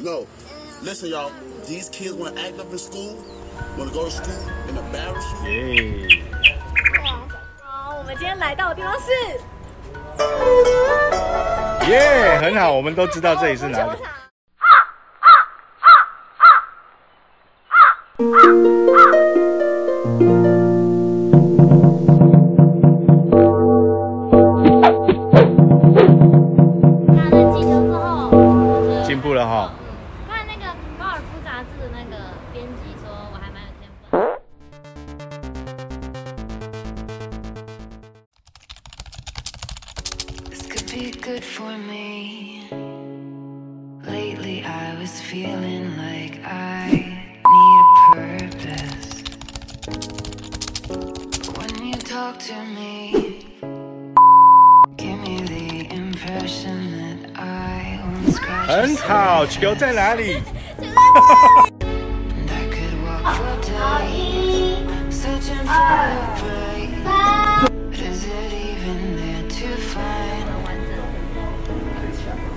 No. Listen, y'all. These kids want to act up in school, want to go to school and embarrass！好，我们今天来到的地方是耶，很好，我们都知道这里是哪里。进步了哈。看那个高尔夫杂志的那个编辑说，我还蛮有天赋。This could be good for me. Lately, I was feeling like I need a purpose. But when you talk to me, give me the impression that I won't scratch 很 your 好，球在哪里？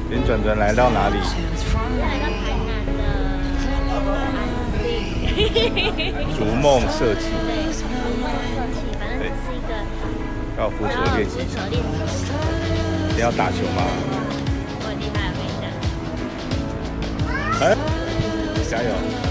林转转来到哪里？逐梦设计。逐梦设计，反要付出练习。你要打球吗？我厉害，我厉害。哎。加油！